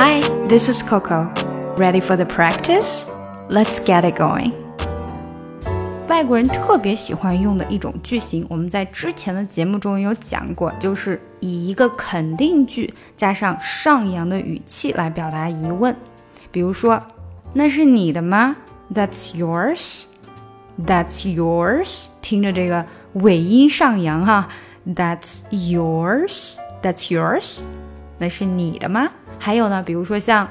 Hi, this is Coco. Ready for the practice? Let's get it going. 外国人特别喜欢用的一种句型，我们在之前的节目中有讲过，就是以一个肯定句加上上扬的语气来表达疑问。比如说，那是你的吗？That's yours. That's yours. 听着这个尾音上扬哈。That's yours. That's yours. 那是你的吗？还有呢，比如说像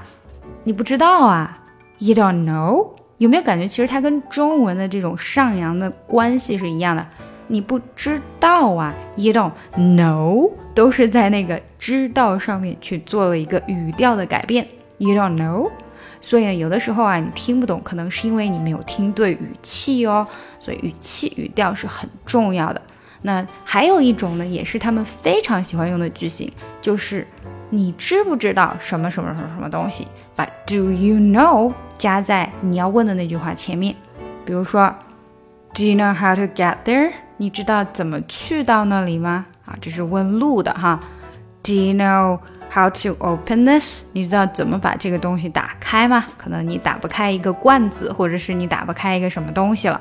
你不知道啊，You don't know，有没有感觉其实它跟中文的这种上扬的关系是一样的？你不知道啊，You don't know，都是在那个知道上面去做了一个语调的改变。You don't know，所以有的时候啊，你听不懂，可能是因为你没有听对语气哦。所以语气语调是很重要的。那还有一种呢，也是他们非常喜欢用的句型，就是你知不知道什么什么什么什么东西？把 do you know 加在你要问的那句话前面。比如说，Do you know how to get there？你知道怎么去到那里吗？啊，这是问路的哈。Do you know how to open this？你知道怎么把这个东西打开吗？可能你打不开一个罐子，或者是你打不开一个什么东西了。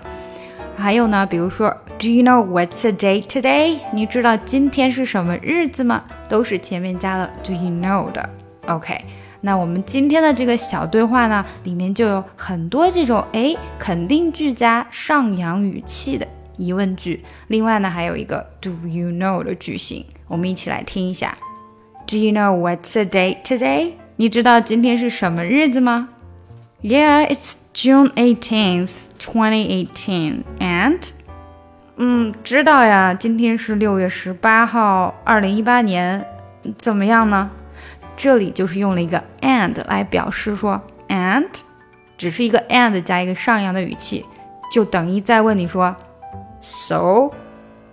还有呢，比如说，Do you know what's the date today？你知道今天是什么日子吗？都是前面加了 Do you know 的。OK，那我们今天的这个小对话呢，里面就有很多这种哎肯定句加上扬语气的疑问句。另外呢，还有一个 Do you know 的句型，我们一起来听一下。Do you know what's the date today？你知道今天是什么日子吗？Yeah, it's June 18th, 2018. And 嗯，知道呀，今天是六月十八号，二零一八年，怎么样呢？这里就是用了一个 and 来表示说，and 只是一个 and 加一个上扬的语气，就等于在问你说，so，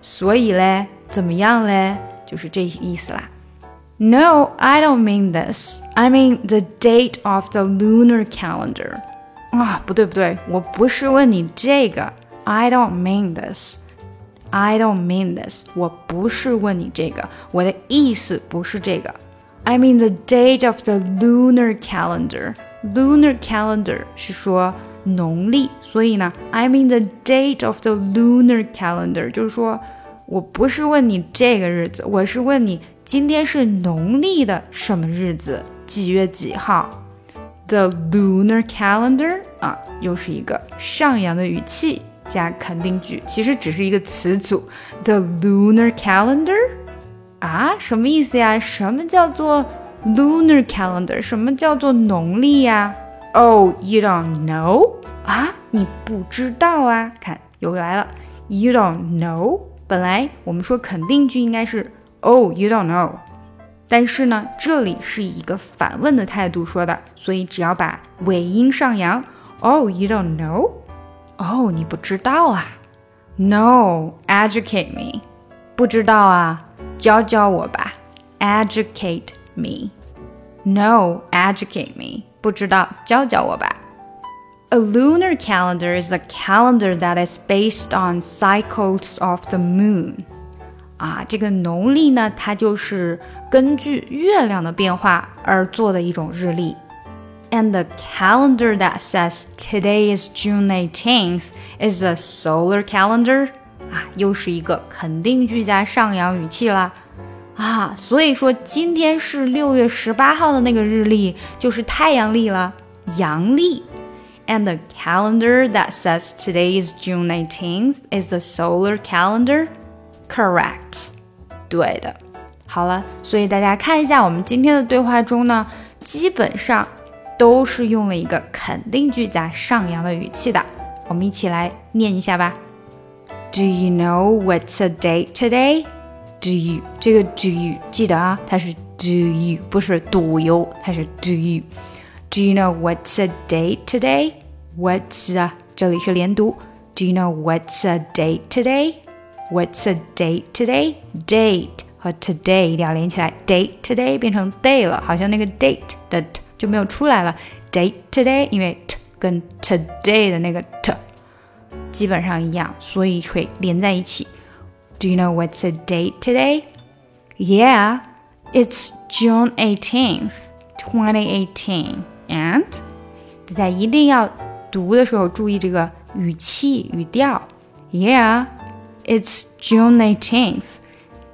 所以嘞，怎么样嘞？就是这意思啦。No, I don't mean this. I mean the date of the lunar calendar. 啊，不对不对，我不是问你这个。I don't mean this. I don't mean this. 我不是问你这个，我的意思不是这个。I mean the date of the lunar calendar. Lunar calendar 是说农历，所以呢，I mean the date of the lunar calendar 就是说我不是问你这个日子，我是问你 今天是农历的什么日子，几月几号？The lunar calendar 啊，又是一个上扬的语气加肯定句，其实只是一个词组。The lunar calendar 啊，什么意思呀？什么叫做 lunar calendar？什么叫做农历呀？Oh, you don't know 啊？你不知道啊？看，又来了，You don't know。本来我们说肯定句应该是。Oh, you don't know。但是呢，这里是以一个反问的态度说的，所以只要把尾音上扬。Oh, you don't know？哦，你不知道啊？No, educate me。不知道啊，教教我吧。Educate me。No, educate me。不知道，教教我吧。A lunar calendar is a calendar that is based on cycles of the moon. 啊，这个农历呢，它就是根据月亮的变化而做的一种日历。And the calendar that says today is June 18th is a solar calendar。啊，又是一个肯定句加上扬语气啦。啊，所以说今天是六月十八号的那个日历就是太阳历了，阳历。And the calendar that says today is June 18th is a solar calendar。 Correct，对的。好了，所以大家看一下我们今天的对话中呢，基本上都是用了一个肯定句加上扬的语气的。我们一起来念一下吧。Do you know what's the date today? Do you 这个 Do you 记得啊，它是 Do you 不是 Do you，它是 Do you。Do you know what's the date today? What's 啊这里是连读。Do you know what's the date today? What's the date today? Date 和 today 一定要连起来，date today 变成 day 了，好像那个 date 的 t 就没有出来了。Date today，因为 t 跟 today 的那个 t 基本上一样，所以会连在一起。Do you know what's the date today? Yeah, it's June 18th, 2018 and 大家一定要读的时候注意这个语气语调。Yeah, it's June 18th。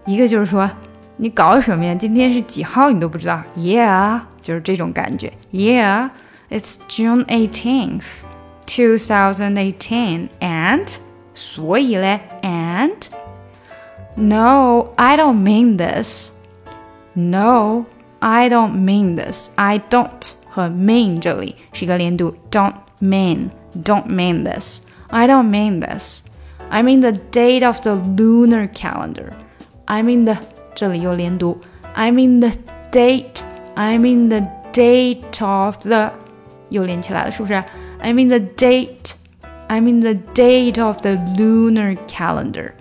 一个就是说你搞什么呀？今天是几号你都不知道？Yeah，就是这种感觉。Yeah, it's June 18th, 2018 and 所以嘞，and no, I don't mean this. No, I don't mean this. I don't 和 mean 这里是一个连读，don't mean, don't mean this. I don't mean this. I mean the date of the lunar calendar. I mean the 这里又连读，I mean the date. I mean the date of the 又连起来了，是不是？I mean the date. I mean the date of the lunar calendar.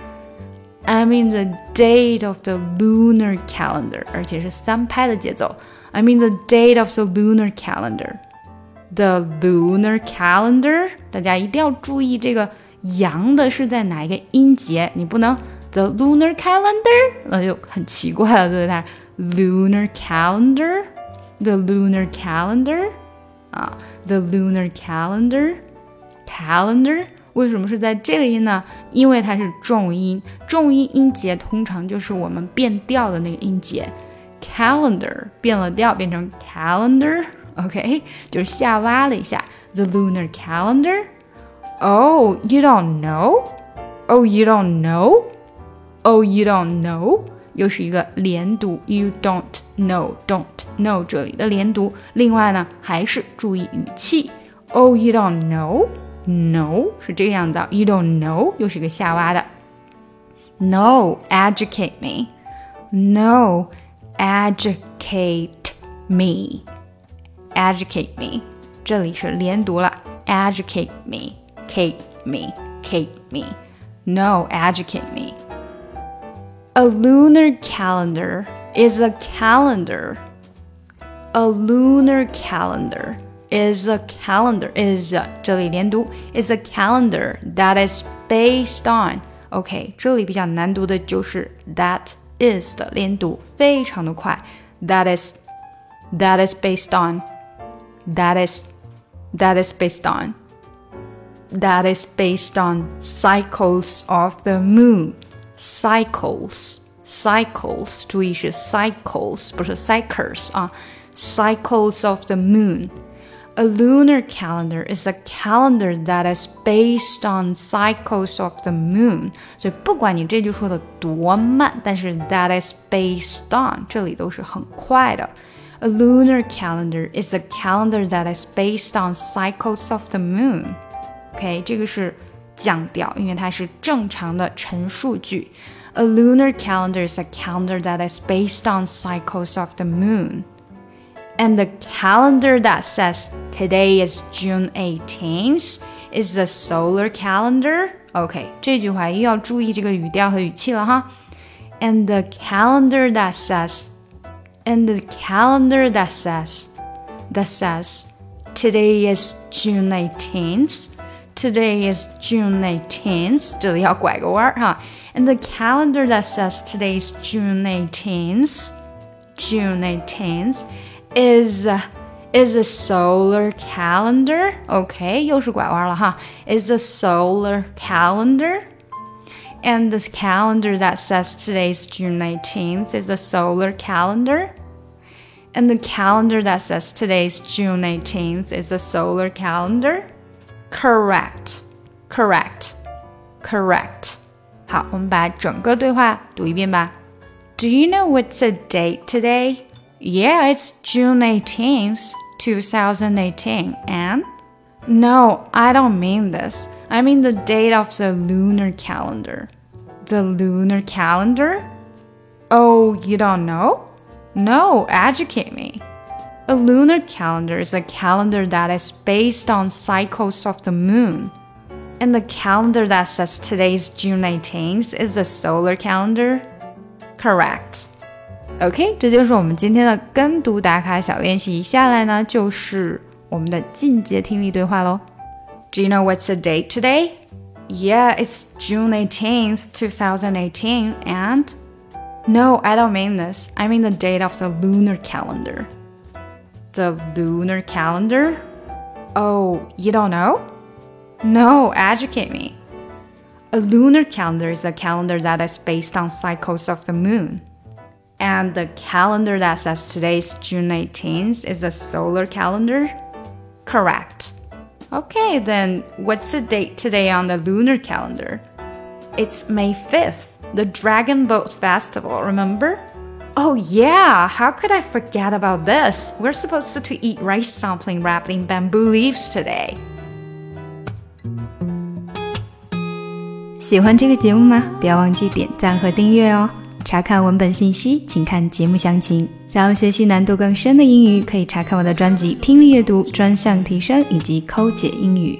I mean the date of the lunar calendar，而且是三拍的节奏。I mean the date of the lunar calendar。The lunar calendar，大家一定要注意这个 阳的是在哪一个音节，你不能 the lunar calendar，那就很奇怪了，对不对？Lunar calendar，the lunar calendar，啊，the lunar calendar，calendar。为什么是在这个音呢？因为它是重音，重音音节通常就是我们变调的那个音节。Calendar 变了调，变成 calendar，OK，就是下挖了一下。The lunar calendar。Oh, you don't know? Oh, you don't know? Oh, you don't know? 又是一个连读，You don't know, don't know 这里的连读。另外呢，还是注意语气。Oh, you don't know? No 是这个样子，You don't know 又是一个下挖的。No, educate me. No, educate me. Educate me，这里是连读了。Educate me, Kate me, Kate me. No, educate me. A lunar calendar is a calendar. A lunar calendar is a calendar is 这里连读 is a calendar that is based on OK 这里比较难读的就是 that is 的连读非常的快 that is that is based on that is that is based on that is based on cycles of the moon cycles cycles 注意是 cycles 不是 cycles 啊 cycles of the moon a lunar calendar is a calendar that is based on cycles of the moon。所以不管你这句说的多慢，但是 that is based on 这里都是很快的。A lunar calendar is a calendar that is based on cycles of the moon。 OK，这个是降调，因为它是正常的陈述句。A lunar calendar is a calendar that is based on cycles of the moon and the calendar that says today is June 18th is the solar calendar. OK，这句话又要注意这个语调和语气了哈。And the calendar that says, and the calendar that says, that says today is June 18th. Today is June 18th. 这里要拐个弯儿哈。And the calendar that says today is June 18th. June 18th is is a solar calendar. Okay, 又是拐弯了哈. Is a solar calendar. And this calendar that says today's June 19th is a solar calendar. And the calendar that says today's June 18th is a solar calendar. Correct. Correct. Correct. 好，我们把整个对话读一遍吧。Do you know what's the date today? Yeah, it's June 18th, 2018. And? No, I don't mean this. I mean the date of the lunar calendar. The lunar calendar? Oh, you don't know? No, educate me. A lunar calendar is a calendar that is based on cycles of the moon. And the calendar that says today's June 18th is the solar calendar? Correct. OK，这就是我们今天的跟读打卡小练习。下来呢，就是我们的进阶听力对话喽。Do you know what's the date today? Yeah, it's June 18th, 2018. And no, I don't mean this. I mean the date of the lunar calendar. the lunar calendar? Oh, you don't know? No, educate me. A lunar calendar is a calendar that is based on cycles of the moon. And the calendar that says today's June 18th is a solar calendar? Correct. Okay, then what's the date today on the lunar calendar? It's May 5th, the Dragon Boat Festival, remember? Oh, yeah, how could I forget about this? We're supposed to eat rice dumpling wrapped in bamboo leaves today. 喜欢这个节目吗？不要忘记点赞和订阅哦！查看文本信息，请看节目详情。想要学习难度更深的英语，可以查看我的专辑《听力阅读专项提升》以及《抠解英语》。